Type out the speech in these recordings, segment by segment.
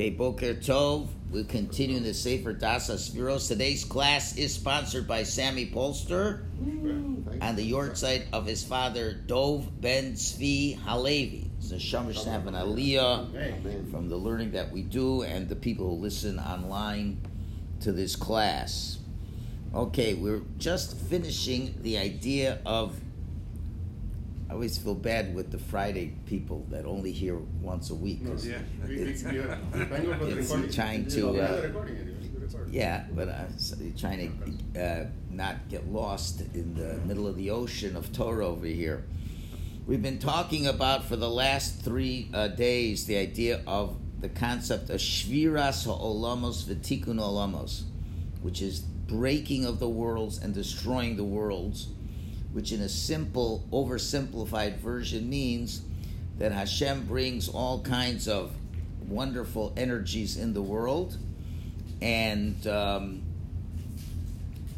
Okay, Boker Tov. We'll continue in the Sefer Dasa Sfiros. Today's class is sponsored by Sammy Polster and the yahrzeit of his father Dov Ben Tzvi Halevi. It's a Shamash have an aliyah from the learning that we do and the people who listen online to this class. Okay, we're just finishing the idea of. I always feel bad with the Friday people that only hear once a week. 'cause Yeah, we, we, it's- we are, it's trying to, uh, recording anyway, we're. Yeah, but uh, trying to uh, not get lost in the middle of the ocean of Torah over here. We've been talking about for the last three uh, days the idea of the concept of shviras ha'olamos v'tikun olamos, which is breaking of the worlds and destroying the worlds, which in a simple, oversimplified version means that Hashem brings all kinds of wonderful energies in the world and um,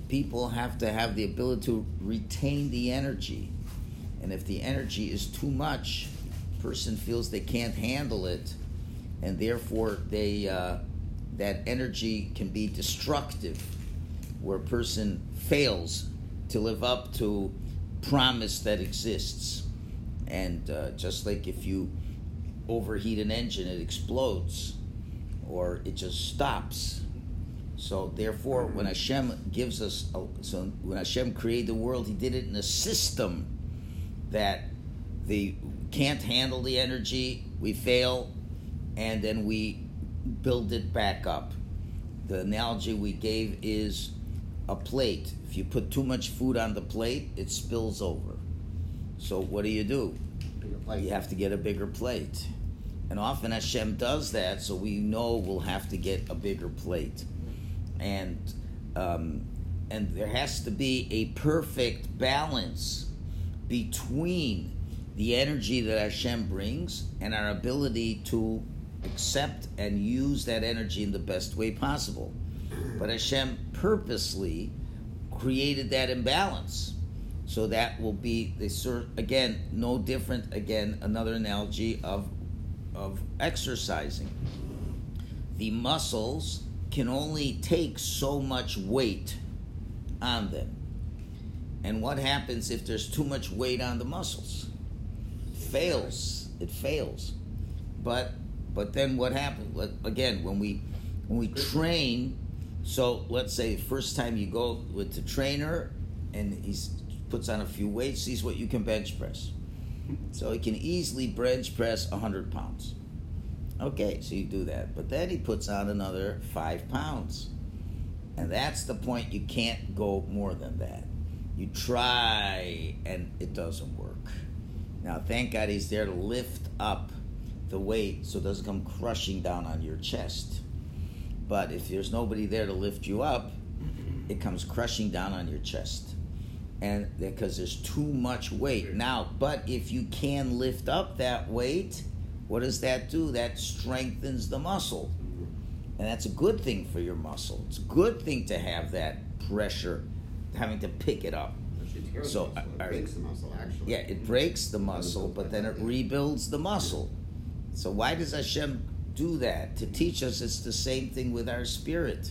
people have to have the ability to retain the energy. And if the energy is too much person feels they can't handle it and therefore they uh, that energy can be destructive where a person fails to live up to promise that exists and uh, just like if you overheat an engine it explodes or it just stops so therefore, when Hashem gives us, a, so when Hashem created the world, He did it in a system that the can't handle the energy, we fail, and then we build it back up. The analogy we gave is a plate. If you put too much food on the plate, it spills over. So what do you do? You have to get a bigger plate. And often Hashem does that, so we know we'll have to get a bigger plate and um, and there has to be a perfect balance between the energy that Hashem brings and our ability to accept and use that energy in the best way possible. But Hashem purposely created that imbalance. So that will be the again no different again another analogy of of exercising. The muscles can only take so much weight on them. And what happens if there's too much weight on the muscles? fails. It fails. But but then what happens? Again, when we when we train, so let's say first time you go with the trainer and he puts on a few weights, sees what you can bench press. So he can easily bench press 100 pounds. Okay, so you do that. But then he puts on another five pounds. And that's the point. You can't go more than that. You try, and it doesn't work. Now, thank God he's there to lift up the weight so it doesn't come crushing down on your chest. But if there's nobody there to lift you up, it comes crushing down on your chest. And because there's too much weight. Now, but if you can lift up that weight, what does that do? That strengthens the muscle. And that's a good thing for your muscle. It's a good thing to have that pressure, having to pick it up. So, it breaks the muscle, actually. Yeah, it breaks the muscle, but then it rebuilds the muscle. So why does Hashem do that? To teach us it's the same thing with our spirit.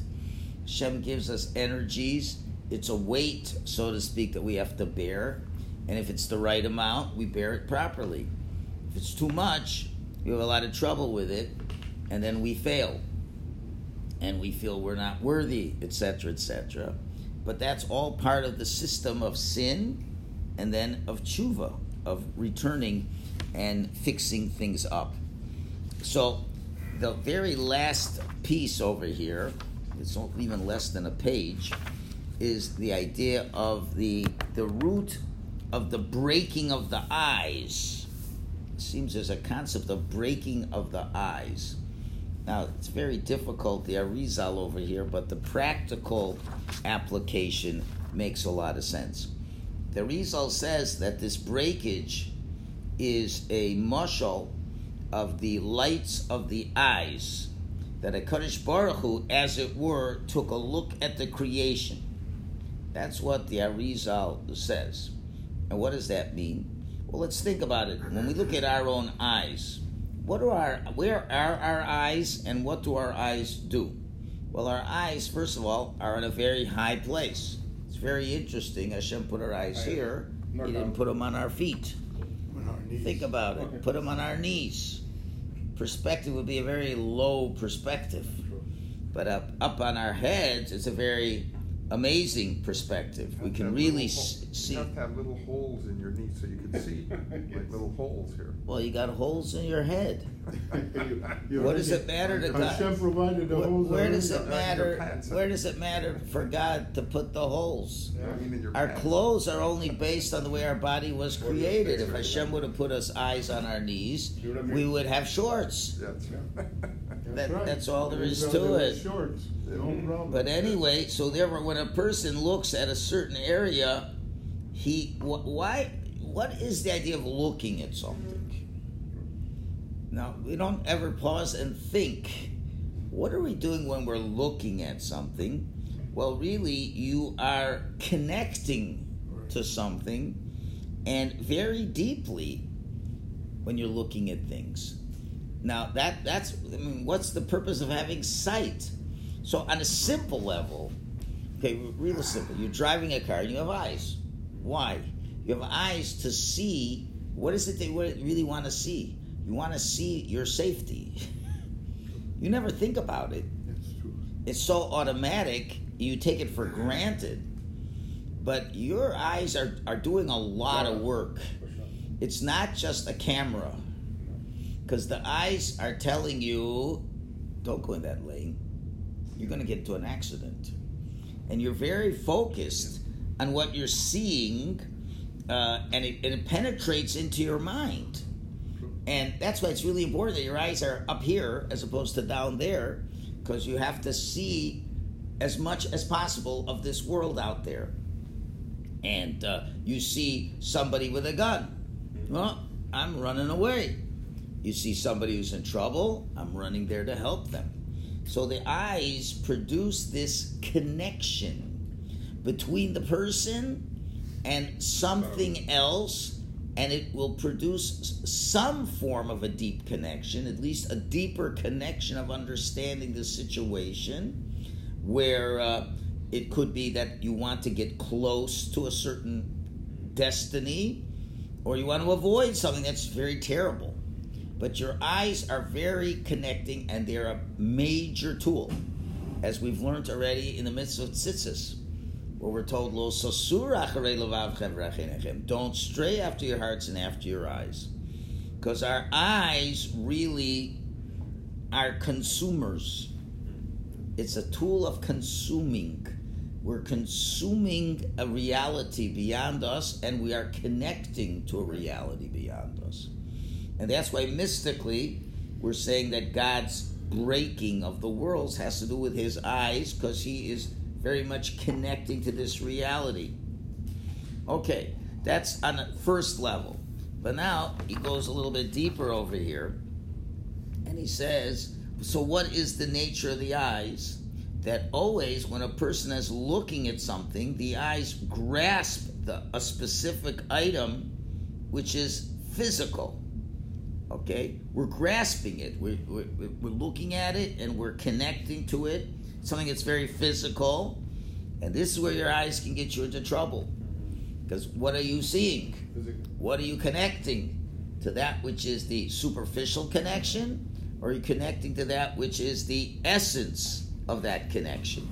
Hashem gives us energies. It's a weight, so to speak, that we have to bear. And if it's the right amount, we bear it properly. If it's too much, we have a lot of trouble with it, and then we fail. And we feel we're not worthy, etc., etc. But that's all part of the system of sin and then of tshuva, of returning and fixing things up. So, the very last piece over here, it's even less than a page, is the idea of the the root of the breaking of the eyes. It seems there's a concept of breaking of the eyes. Now, it's very difficult, the Arizal over here, but the practical application makes a lot of sense. The Arizal says that this breakage is a mushal of the lights of the eyes, that Hakadosh Baruch Hu, as it were, took a look at the creation. That's what the Arizal says. And what does that mean? Well, let's think about it. When we look at our own eyes, what do our where are our eyes and what do our eyes do? Well, our eyes, first of all, are in a very high place. It's very interesting. Hashem put our eyes here. He didn't put them on our feet. On our knees. Think about it. Put them on our knees. Perspective would be a very low perspective, but up up on our heads, it's a very amazing perspective. We can really s- see. You have to have little holes in your knees so you can see, like little holes here. Well, you got holes in your head. You- you What does it matter to God? Hashem provided the Where, holes. where does it matter? Where does it matter for God to put the holes? I mean, in your Our pants. clothes are only based on the way our body was created. If Hashem now. would have put us eyes on our knees, You know what I we would have shorts. That's That's that- right. that's all there is to it. Shorts, no. Mm-hmm. But anyway, so therefore, when a person looks at a certain area, he wh- why? What is the idea of looking at something? Now we don't ever pause and think. What are we doing when we're looking at something? Well, really, you are connecting to something, and very deeply when you're looking at things. Now that that's I mean, what's the purpose of having sight? So on a simple level, okay, real simple. You're driving a car and you have eyes. Why? You have eyes to see what is it they really want to see. You want to see your safety. you never think about it. It's true. It's so automatic. You take it for granted. But your eyes are, are doing a lot of work. It's not just a camera. Because the eyes are telling you, don't go in that lane. You're going to get into an accident. And you're very focused on what you're seeing, uh, and, it, and it penetrates into your mind. And that's why it's really important that your eyes are up here as opposed to down there, because you have to see as much as possible of this world out there. And uh, you see somebody with a gun. Well, I'm running away. You see somebody who's in trouble, I'm running there to help them. So the eyes produce this connection between the person and something else, and it will produce some form of a deep connection, at least a deeper connection of understanding the situation, where uh, it could be that you want to get close to a certain destiny, or you want to avoid something that's very terrible. But your eyes are very connecting, and they're a major tool, as we've learned already in the midst of tzitzis, where we're told, "Lo. Don't stray after your hearts and after your eyes, because our eyes really are consumers. It's a tool of consuming. We're consuming a reality beyond us, and we are connecting to a reality beyond us. And that's why mystically, we're saying that God's breaking of the worlds has to do with his eyes, because he is very much connecting to this reality. Okay, that's on the first level. But now he goes a little bit deeper over here, and he says, So, what is the nature of the eyes? That always, when a person is looking at something, the eyes grasp the, a specific item which is physical. Okay? We're grasping it, we're, we're, we're looking at it, and we're connecting to it. Something that's very physical. And this is where your eyes can get you into trouble. Because what are you seeing? What are you connecting? To that which is the superficial connection? Or are you connecting to that which is the essence of that connection?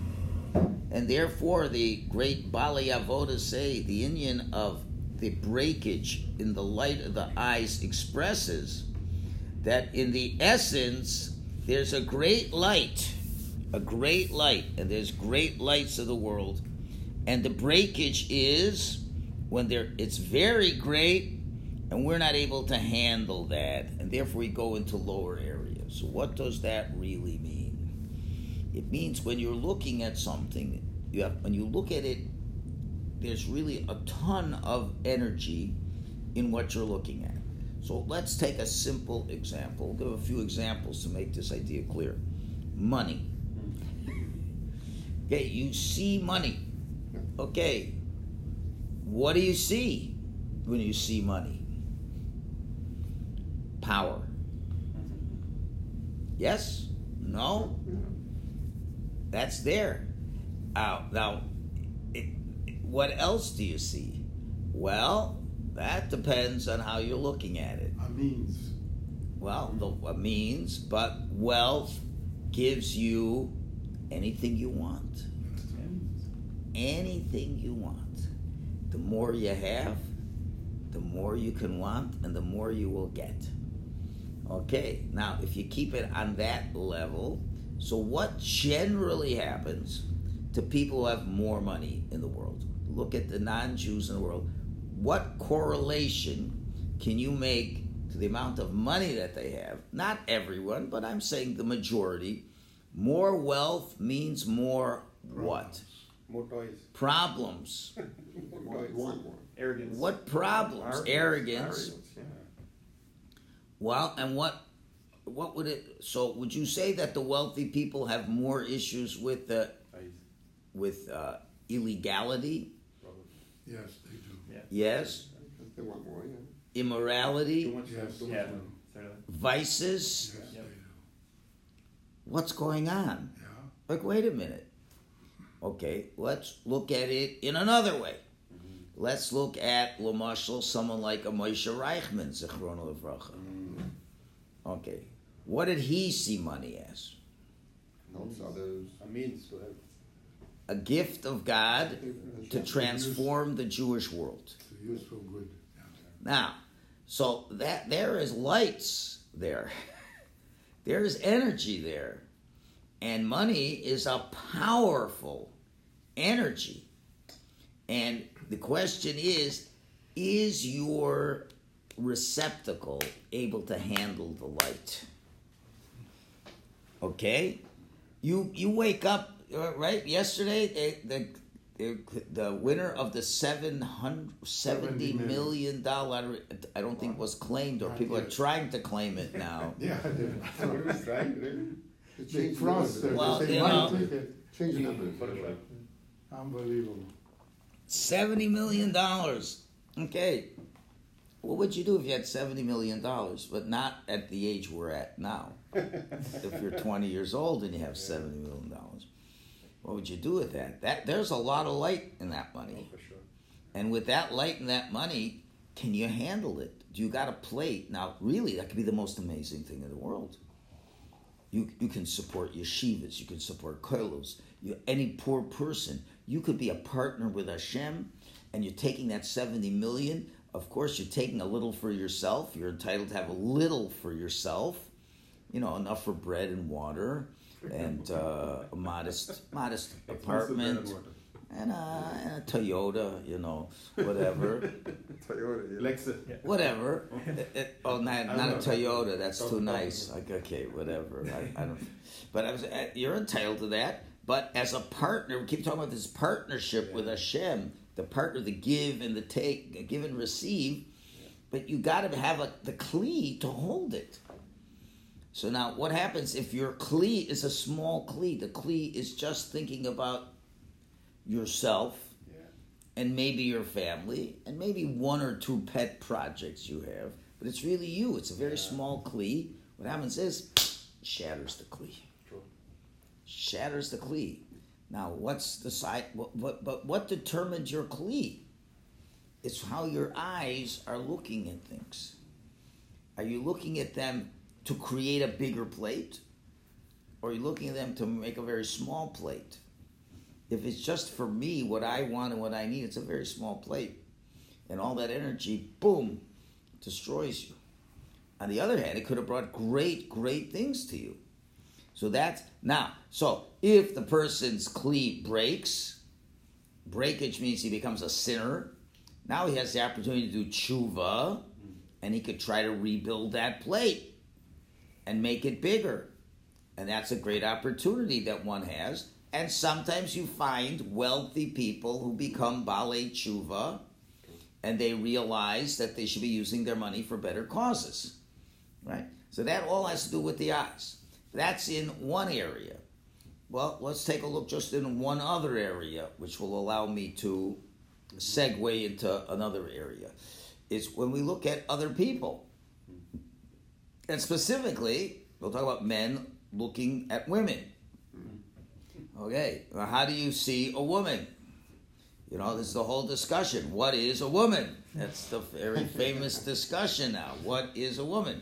And therefore, the great Baalei Avoda say the Indian of the breakage in the light of the eyes expresses that in the essence, there's a great light, a great light, and there's great lights of the world. And the breakage is when there it's very great and we're not able to handle that, and therefore we go into lower areas. So what does that really mean? It means when you're looking at something, you have when you look at it, there's really a ton of energy in what you're looking at. So let's take a simple example. We'll give a few examples to make this idea clear. Money. Okay, you see money. Okay, what do you see when you see money? Power. Yes? No? That's there. Uh, now, it, what else do you see? Well, that depends on how you're looking at it. A means. Well, the a means, but wealth gives you anything you want. Anything you want. The more you have, the more you can want, and the more you will get. Okay, now if you keep it on that level, so what generally happens to people who have more money in the world? Look at the non Jews in the world. What correlation can you make to the amount of money that they have? Not everyone, but I'm saying the majority. More wealth means more what? More toys. Problems. More toys. Want more. Arrogance. What problems? Arrogance. yeah. Well, and what what would it so would you say that the wealthy people have more issues with the with uh, illegality? Probably. Yes, they do. Yes. Because they want more, yeah. Immorality. Yes. Yeah. vices. Yes, Yep. What's going on? Yeah. Like, wait a minute. Okay, let's look at it in another way. Let's look at Lamashal, someone like a Moshe Reichmann, Zichrono Levracha. Okay, what did he see money as? Helps others. A means to have. A gift of God to transform the Jewish world. To use for good. Yeah. Now, so that there is lights there. there is energy there. And money is a powerful energy. And the question is is your receptacle able to handle the light? Okay? You you wake up Uh, right yesterday they, the the the winner of the seven hundred seventy 70 million. million dollar lottery I don't think was claimed or people are trying to claim it now. Yeah, Everybody's they, trying, really. they frost, they Well, you know- change the numbers. Butterfly. Unbelievable. Seventy million dollars. Okay. What would you do if you had seventy million dollars, but not at the age we're at now? if you're twenty years old and you have seventy million dollars, what would you do with that? That there's a lot of light in that Oh, money, for sure. and with that light and that money, can you handle it? Do you got a plate now? Really, that could be the most amazing thing in the world. You you can support yeshivas, you can support kolos, you any poor person. You could be a partner with Hashem, and you're taking that seventy million. Of course, you're taking a little for yourself. You're entitled to have a little for yourself. You know, enough for bread and water, and uh, a modest modest apartment, and a, and a Toyota. You know, whatever. Toyota, yeah. Lexus. whatever. It- it- oh, not, not a don't. Toyota. That's too Don't- nice. Like, okay, whatever. I, I don't. But I was. uh, You're entitled to that. But as a partner, we keep talking about this partnership with Hashem, the partner, the give and the take, the give and receive. But you got to have a, the kli to hold it. So now, what happens if your kli is a small kli? The kli is just thinking about yourself Yeah. and maybe your family, and maybe one or two pet projects you have, but it's really you. It's a very Yeah. small kli. What happens is, shatters the kli. True. Shatters the kli. Now, what's the side? What, what, but what determines your kli? It's how your eyes are looking at things. Are you looking at them to create a bigger plate, or are you looking at them to make a very small plate? If it's just for me, what I want and what I need, it's a very small plate. And all that energy, boom, destroys you. On the other hand, it could have brought great, great things to you. So that's now, so if the person's kli breaks, breakage means he becomes a sinner. Now he has the opportunity to do tshuva, and he could try to rebuild that plate and make it bigger. And that's a great opportunity that one has. And sometimes you find wealthy people who become Baalei Tshuva and they realize that they should be using their money for better causes. Right? So that all has to do with the eyes. That's in one area. Well, let's take a look just in one other area, which will allow me to segue into another area. Is when we look at other people. And specifically, we'll talk about men looking at women. Okay, how do you see a woman? You know, this is the whole discussion. What is a woman? That's the very famous discussion now. What is a woman?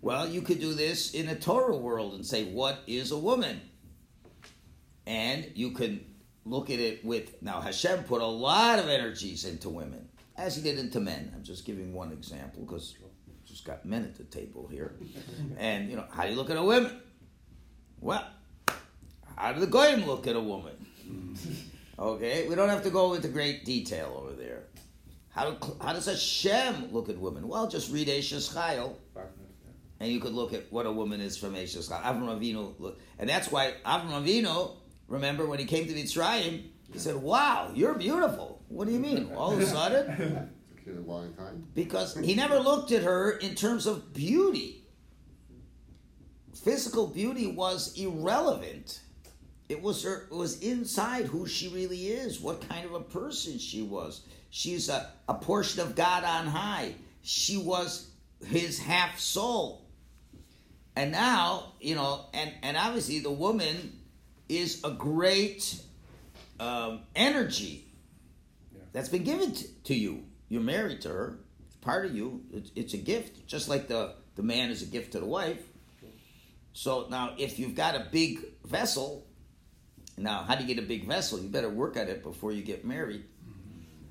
Well, you could do this in a Torah world and say, What is a woman? And you can look at it with now Hashem put a lot of energies into women, as he did into men. I'm just giving one example because got men at the table here. And you know, how do you look at a woman? Well, how do the goyim look at a woman? Okay, we don't have to go into great detail over there. How, how does Hashem look at women? Well, just read Eshes Chayil, and you could look at what a woman is from Eshes Chayil. Avram Avinu, and that's why Avram Avinu, remember when he came to Mitzrayim, he said, "Wow, you're beautiful." What do you mean? All of a sudden, Took you a long time. because he never looked at her in terms of beauty. Physical beauty was irrelevant. It was her. It was inside who she really is, what kind of a person she was. She's a, a portion of God on high. She was His half soul. And now, you know, and and obviously the woman is a great um, energy that's been given to, to you. You're married to her. It's part of you. It's, it's a gift, just like the, the man is a gift to the wife. So now, if you've got a big vessel, now how do you get a big vessel? You better work on it before you get married.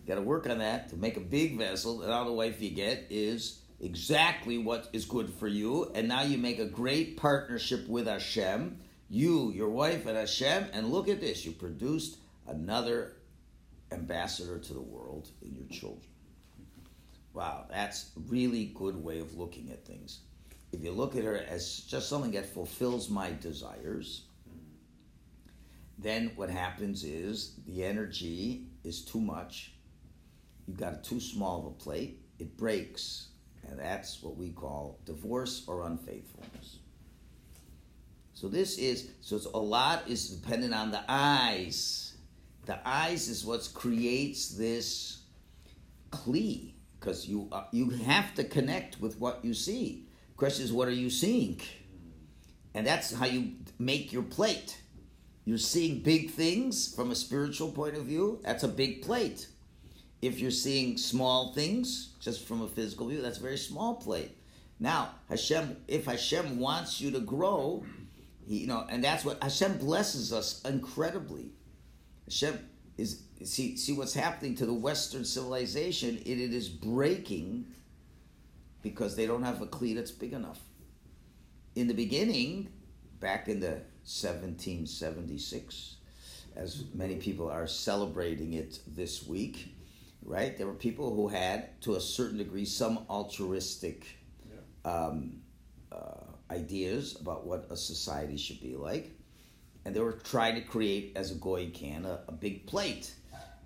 Got to work on that to make a big vessel. And now the wife you get is exactly what is good for you. And now you make a great partnership with Hashem. You, your wife, and Hashem. And look at this. You produced another ambassador to the world in your children. Wow, that's really good way of looking at things. If you look at her as just something that fulfills my desires, then what happens is the energy is too much. You've got too small of a plate, it breaks, and that's what we call divorce or unfaithfulness. So this is so it's, a lot is dependent on the eyes. The eyes is what creates this kli because you uh, you have to connect with what you see. Question is, what are you seeing? And that's how you make your plate. You're seeing big things from a spiritual point of view. That's a big plate. If you're seeing small things just from a physical view, that's a very small plate. Now, Hashem, if Hashem wants you to grow, he, you know, and that's what Hashem blesses us incredibly. Hashem is see see what's happening to the Western civilization. It, it is breaking because they don't have a kli that's big enough. In the beginning, back in the 1776, as many people are celebrating it this week, right? There were people who had, to a certain degree, some altruistic um, uh, ideas about what a society should be like. And they were trying to create, as a goy can, a, a big plate.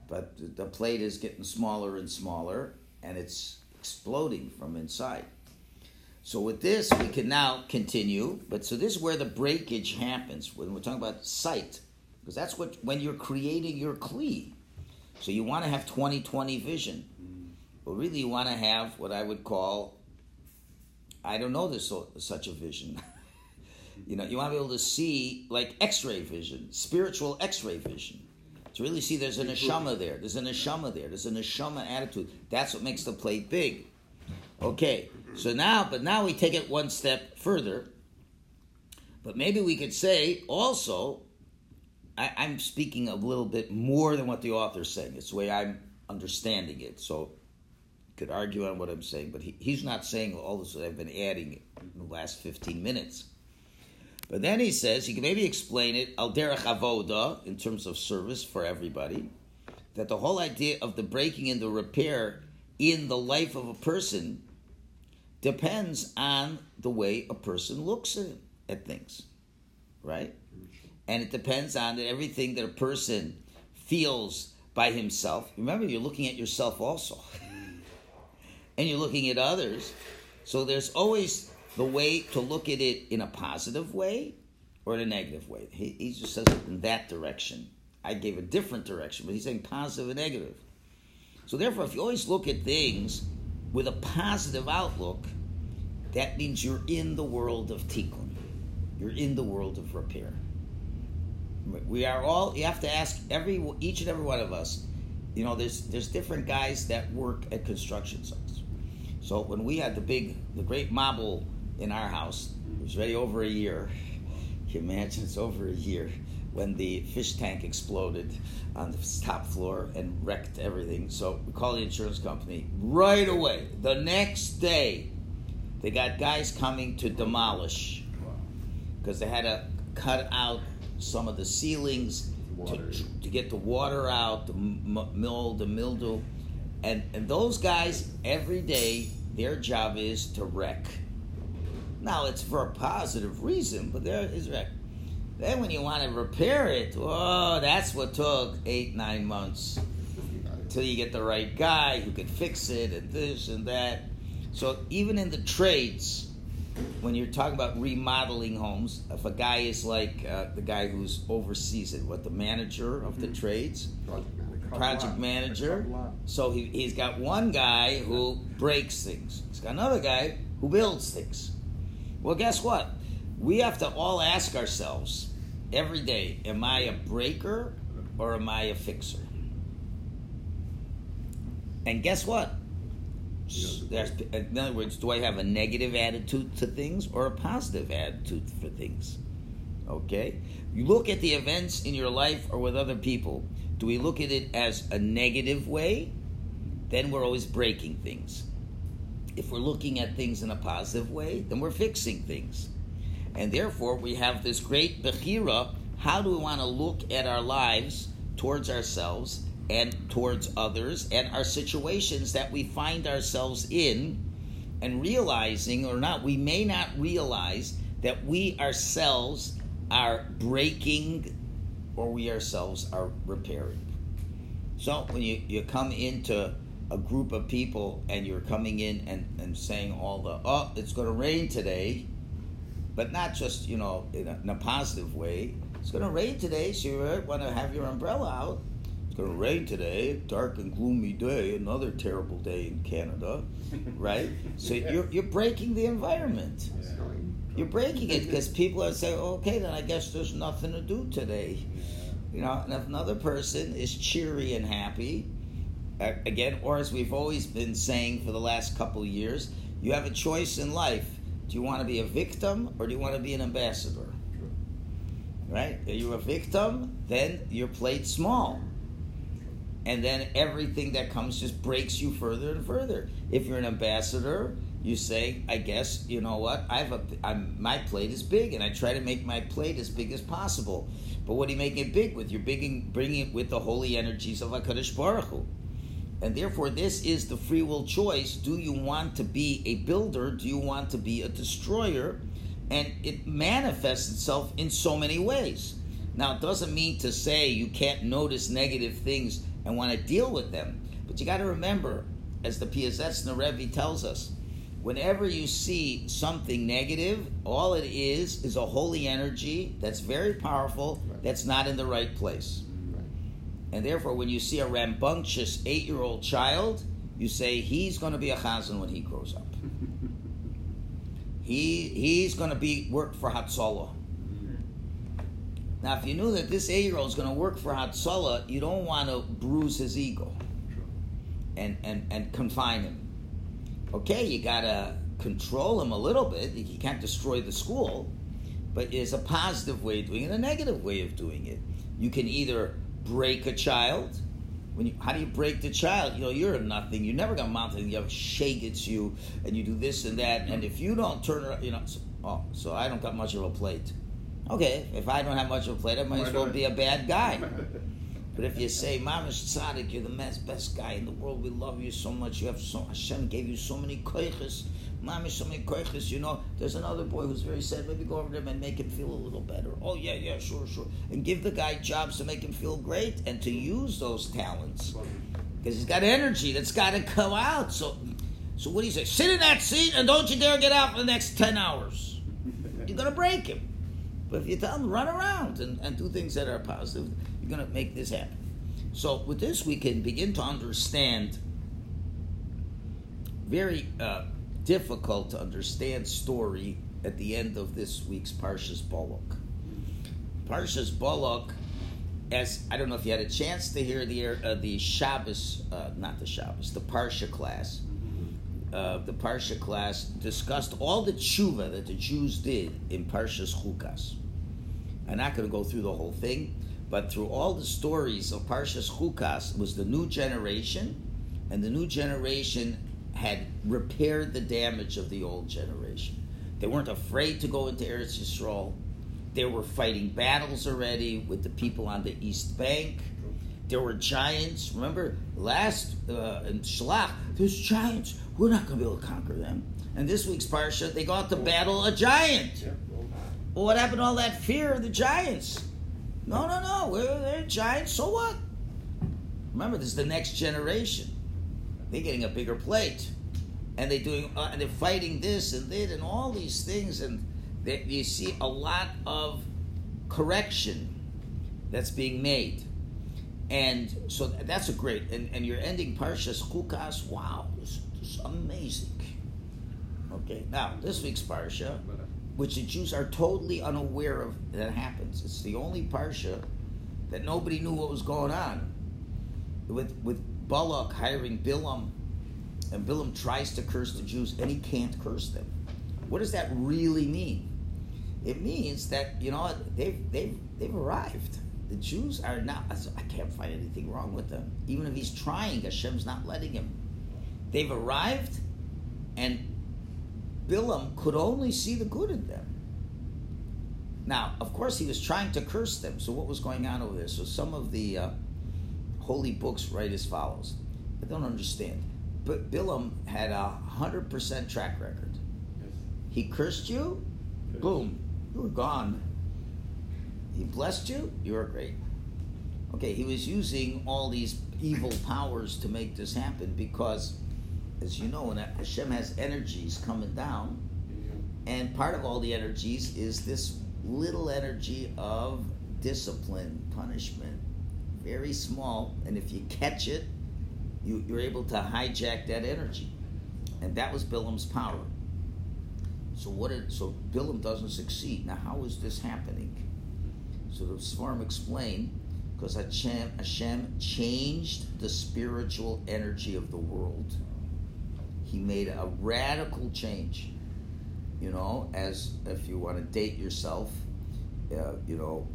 But the- plate is getting smaller and smaller, and it's exploding from inside. So with this, we can now continue. But so this is where the breakage happens when we're talking about sight, because that's what when you're creating your kli. So you want to have 20/20 vision, but really you want to have what I would call I don't know this such a vision. you know, you want to be able to see like X-ray vision, spiritual X-ray vision. To really see there's a neshama there, there's a neshama there, there's a neshama attitude. That's what makes the plate big. Okay, so now, but now we take it one step further. But maybe we could say also, I, I'm speaking a little bit more than what the author's saying. It's the way I'm understanding it. So could argue on what I'm saying, but he, he's not saying all this that I've been adding in the last 15 minutes. But then he says he can maybe explain it al derech avoda in terms of service for everybody. That the whole idea of the breaking and the repair in the life of a person depends on the way a person looks at, at things, right? And it depends on everything that a person feels by himself. Remember, you're looking at yourself also and you're looking at others. So there's always the way to look at it in a positive way or in a negative way. He, he just says it in that direction. I gave a different direction, but he's saying positive and negative. So therefore, if you always look at things with a positive outlook, that means you're in the world of tikkun. you're in the world of repair. We are all. You have to ask every each and every one of us. You know, there's there's different guys that work at construction sites. So when we had the big, the great marble in our house, it was ready over a year. Can you imagine? It's over a year when the fish tank exploded on the top floor and wrecked everything. So we called the insurance company right away. The next day, they got guys coming to demolish because they had to cut out some of the ceilings to, to get the water out, the mold, the mildew, and and those guys every day their job is to wreck. Now it's for a positive reason, but there is wreck. Then when you want to repair it, oh, that's what took eight nine months until you get the right guy who can fix it and this and that. So even in the trades, when you're talking about remodeling homes, if a guy is like uh, the guy who's oversees it, what the manager of the trades, project manager. So he, he's got one guy who breaks things. He's got another guy who builds things. Well, guess what? We have to all ask ourselves every day: Am I a breaker or am I a fixer? And guess what? There's, in other words, do I have a negative attitude to things or a positive attitude for things? Okay? You look at the events in your life or with other people. Do we look at it as a negative way? Then we're always breaking things. If we're looking at things in a positive way, then we're fixing things. And therefore, we have this great bechira. How do we want to look at our lives towards ourselves and towards others and our situations that we find ourselves in and realizing or not, we may not realize that we ourselves are breaking or we ourselves are repairing. So when you, you come into a group of people and you're coming in and, and saying all the, oh, it's going to rain today, but not just, you know, in a, in a positive way. It's going to rain today, so you want to have your umbrella out? It's going to rain today, dark and gloomy day, another terrible day in Canada, right? So you're, you're breaking the environment. You're breaking it because people are saying, okay, then I guess there's nothing to do today. You know, and if another person is cheery and happy, again, or as we've always been saying for the last couple years, you have a choice in life. Do you want to be a victim or do you want to be an ambassador? Right? Are you a victim? Then your plate's small and then everything that comes just breaks you further and further. If you're an ambassador, you say, I guess you know what? I have a I'm, my plate is big, and I try to make my plate as big as possible. But what are you making it big with? You're bringing it with the holy energies of Hakadosh Baruch Hu. And therefore, this is the free will choice. Do you want to be a builder? Do you want to be a destroyer? And it manifests itself in so many ways. Now, it doesn't mean to say you can't notice negative things and want to deal with them. But you got to remember, as the Piaseczner Rebbe tells us, whenever you see something negative, all it is is a holy energy that's very powerful that's not in the right place. And therefore, when you see a rambunctious eight year old child, you say he's going to be a chazan when he grows up. he he's going to be work for Hatzalah. Now, if you knew that this eight-year-old is going to work for Hatzalah, you don't want to bruise his ego and, and, and confine him. Okay, you got to control him a little bit. You can't destroy the school, but there's a positive way of doing it, a negative way of doing it. You can either break a child. When you, how do you break the child? You know, you're nothing. You're never to mount. You have shake at you, and you do this and that. And if you don't turn around, you know, so, oh, so I don't got much of a plate. Okay, if I don't have much of a plate, I might as well be a bad guy. But if you say, Mamish Tzaddik, you're the best, best guy in the world, we love you so much, you have so, Hashem gave you so many koiches, You know, there's another boy who's very sad, maybe go over to him and make him feel a little better. Oh, yeah, yeah, sure, sure. And give the guy jobs to make him feel great and to use those talents. Because he's got energy that's got to come out. So, so what do you say? Sit in that seat and don't you dare get out for the next 10 hours. You're going to break him. But if you tell him, run around and, and do things that are positive, you're going to make this happen. So with this, we can begin to understand very uh, difficult to understand story at the end of this week's Parshas Balak. Parshas Balak, as I don't know if you had a chance to hear the uh, the Shabbos, uh, not the Shabbos, the Parsha class. Uh, the Parsha class discussed all the tshuva that the Jews did in Parshas Chukas. I'm not going to go through the whole thing, but through all the stories of Parshas Chukas was the new generation, and the new generation had repaired the damage of the old generation. They weren't afraid to go into Eretz Yisrael. They were fighting battles already with the people on the East Bank. There were giants. Remember last uh, in Shlach, there's giants. We're not going to be able to conquer them. And this week's parsha, they go out to battle a giant. Well, what happened to all that fear of the giants? No, no, no. We're, they're giants. So what? Remember, this is the next generation. They're getting a bigger plate, and they're doing, uh, and they're fighting this and that and all these things, and they, you see a lot of correction that's being made, and so that's a great. And, and you're ending Parshas Chukas. Wow, it's, it's amazing. Okay, now this week's parsha which the Jews are totally unaware of that happens. It's the only parsha that nobody knew what was going on. With with Balak hiring Bilam, and Bilam tries to curse the Jews, and he can't curse them. What does that really mean? It means that you know they've they've they've arrived. The Jews are not. I can't find anything wrong with them. Even if he's trying, Hashem's not letting him. They've arrived, and Bilam could only see the good in them. Now, of course, he was trying to curse them. So, what was going on over there? So, some of the uh, holy books write as follows. I don't understand. But Bilam had a hundred percent track record. Yes. He cursed you, boom, you were gone. He blessed you, you were great. Okay, he was using all these evil powers to make this happen because, as you know, when Hashem has energies coming down, mm-hmm. and part of all the energies is this little energy of discipline, punishment. Very small, and if you catch it, you, you're able to hijack that energy. And that was Bilam's power. So what did so Bilam doesn't succeed. Now how is this happening? So the Sfarim explain because Hashem, Hashem changed the spiritual energy of the world. He made a radical change you know, as if you want to date yourself, uh, you know,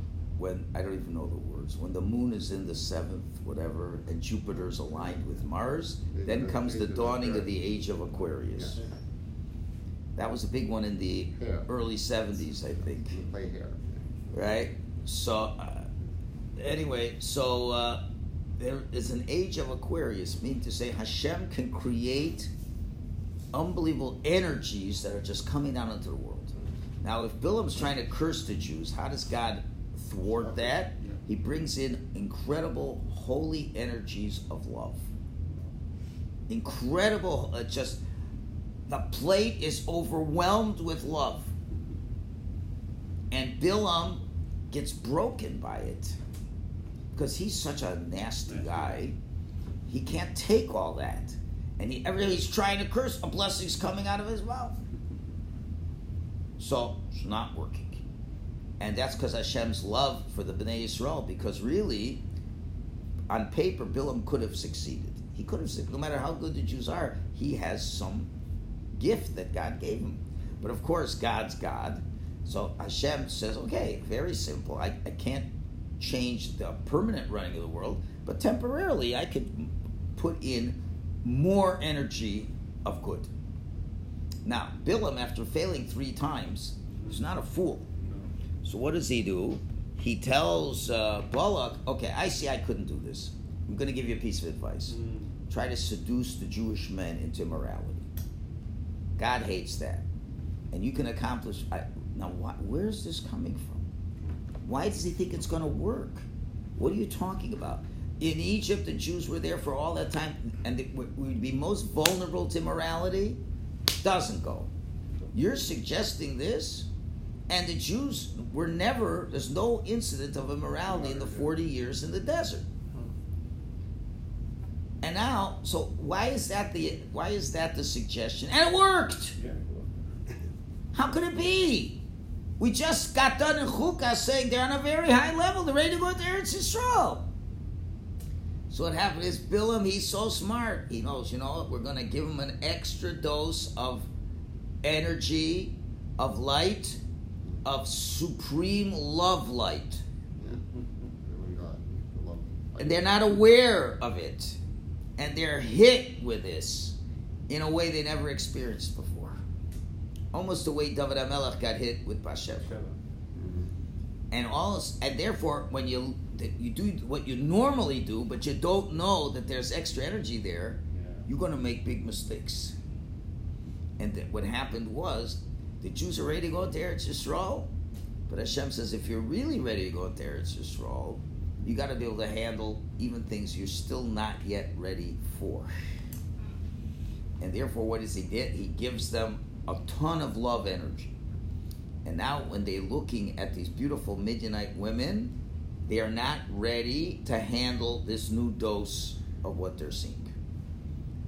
when I don't even know the words, when the moon is in the seventh, whatever, and Jupiter's aligned with Mars, then comes the dawning of the age of Aquarius. Yeah. That was a big one in the Yeah. early 70s, I think, Right here. right? So, uh, anyway, so uh, there is an age of Aquarius, meaning to say Hashem can create unbelievable energies that are just coming down into the world. Now, if Bilam's trying to curse the Jews, how does God thwart that? He brings in incredible holy energies of love. Incredible, uh, just the plate is overwhelmed with love. And Bilam gets broken by it because he's such a nasty guy. He can't take all that. And he, every he's trying to curse, a blessing's coming out of his mouth. So it's not working. And that's because Hashem's love for the Bnei Yisrael, because really, on paper, Bilam could have succeeded. He could have succeeded. No matter how good the Jews are, he has some gift that God gave him. But of course, God's God. So Hashem says, okay, very simple. I, I can't change the permanent running of the world, but temporarily I could put in more energy of good. Now, Bilam, after failing three times, is not a fool. So what does he do? He tells uh, Balak, okay, I see I couldn't do this. I'm going to give you a piece of advice. Try to seduce the Jewish men into morality. God hates that. And you can accomplish. I, now, why, where's this coming from? Why does he think it's going to work? What are you talking about? In Egypt, the Jews were there for all that time, and they would be most vulnerable to morality. Doesn't go. You're suggesting this, and the Jews were never. There's no incident of immorality in the 40 years in the desert. Hmm. And now, so why is that the why is that the suggestion? And it worked. How could it be? We just got done in Chukas saying they're on a very high level. They're ready to go to Eretz Yisrael. So what happened is Bilam, he's so smart. He knows, you know? We're going to give him an extra dose of energy, of light, of supreme love light. And they're not aware of it. And they're hit with this in a way they never experienced before. Almost the way David HaMelech got hit with Bashem. Mm-hmm. And all, and therefore, when you you do what you normally do, but you don't know that there's extra energy there, you're going to make big mistakes. And what happened was, the Jews are ready to go to Eretz Yisrael, but Hashem says, if you're really ready to go to Eretz Yisrael, you got to be able to handle even things you're still not yet ready for. And therefore, what does he get? He gives them a ton of love energy. And now, when they're looking at these beautiful Midianite women, they are not ready to handle this new dose of what they're seeing.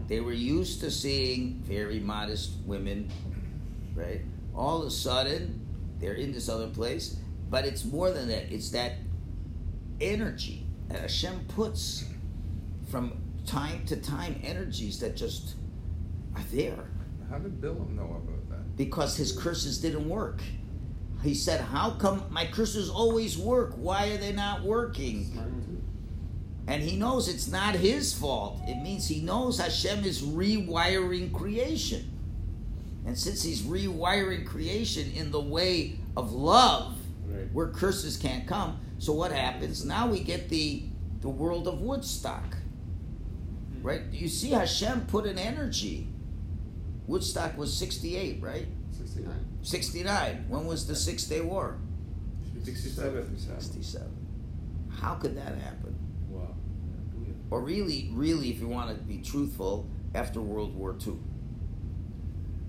They were used to seeing very modest women, right? All of a sudden, they're in this other place, but it's more than that. It's that energy that Hashem puts from time to time, energies that just are there How did Bilam know about that? because his curses didn't work. He said, How come my curses always work? Why are they not working? And he knows it's not his fault. It means he knows Hashem is rewiring creation. And since he's rewiring creation in the way of love, Right. where curses can't come, so what happens? Now we get the the world of Woodstock. Hmm. Right? You see Hashem put an energy. Woodstock was 68, right? 69. 69. When was the Six Day War? 67. 67. How could that happen? Wow. Or really, really, if you want to be truthful, after World War II.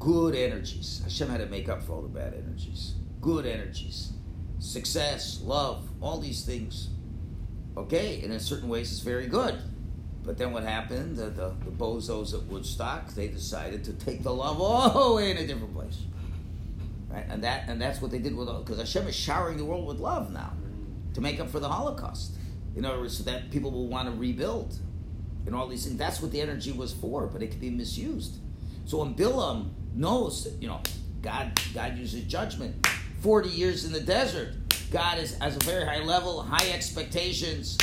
Good energies. Hashem had to make up for all the bad energies. Good energies. Success, love, all these things. Okay, and in certain ways it's very good. But then what happened? The, the, the bozos at Woodstock, they decided to take the love all the way in a different place. Right? And that and that's what they did with because Hashem is showering the world with love now to make up for the Holocaust. In other words, so that people will want to rebuild and all these things. That's what the energy was for, but it could be misused. So when Bilam knows that, you know, God God uses judgment. Forty years in the desert, God is has a very high level, high expectations.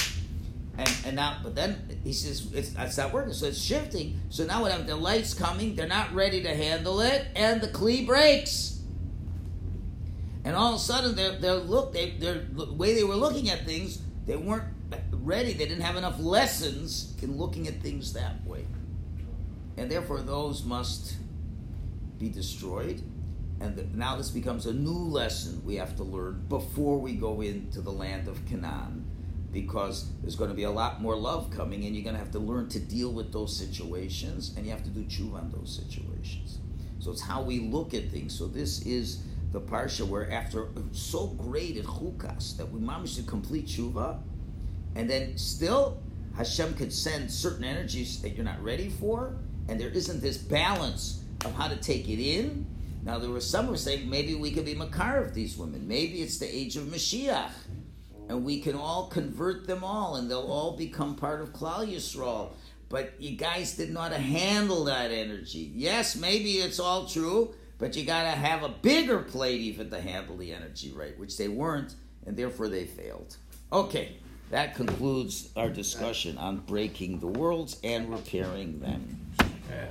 And, and now, but then he says it's that's not working. So it's shifting. So now what happens? The light's coming. They're not ready to handle it, and the kli breaks. And all of a sudden, they're, they're look they they're the way they were looking at things. They weren't ready. They didn't have enough lessons in looking at things that way, and therefore those must be destroyed. And the, now this becomes a new lesson we have to learn before we go into the land of Canaan, because there's going to be a lot more love coming, and you're going to have to learn to deal with those situations, and you have to do tshuva on those situations. So it's how we look at things. So this is the parsha where after so great at chukas that we managed to complete tshuva, and then still Hashem could send certain energies that you're not ready for, and there isn't this balance of how to take it in. Now there were some who were saying maybe we could be makar of these women. Maybe it's the age of Mashiach, and we can all convert them all, and they'll all become part of Klal Yisrael. But you guys didn't know how to handle that energy. Yes, maybe it's all true, but you got to have a bigger plate even to handle the energy right, which they weren't, and therefore they failed. Okay, that concludes our discussion on breaking the worlds and repairing them. Okay.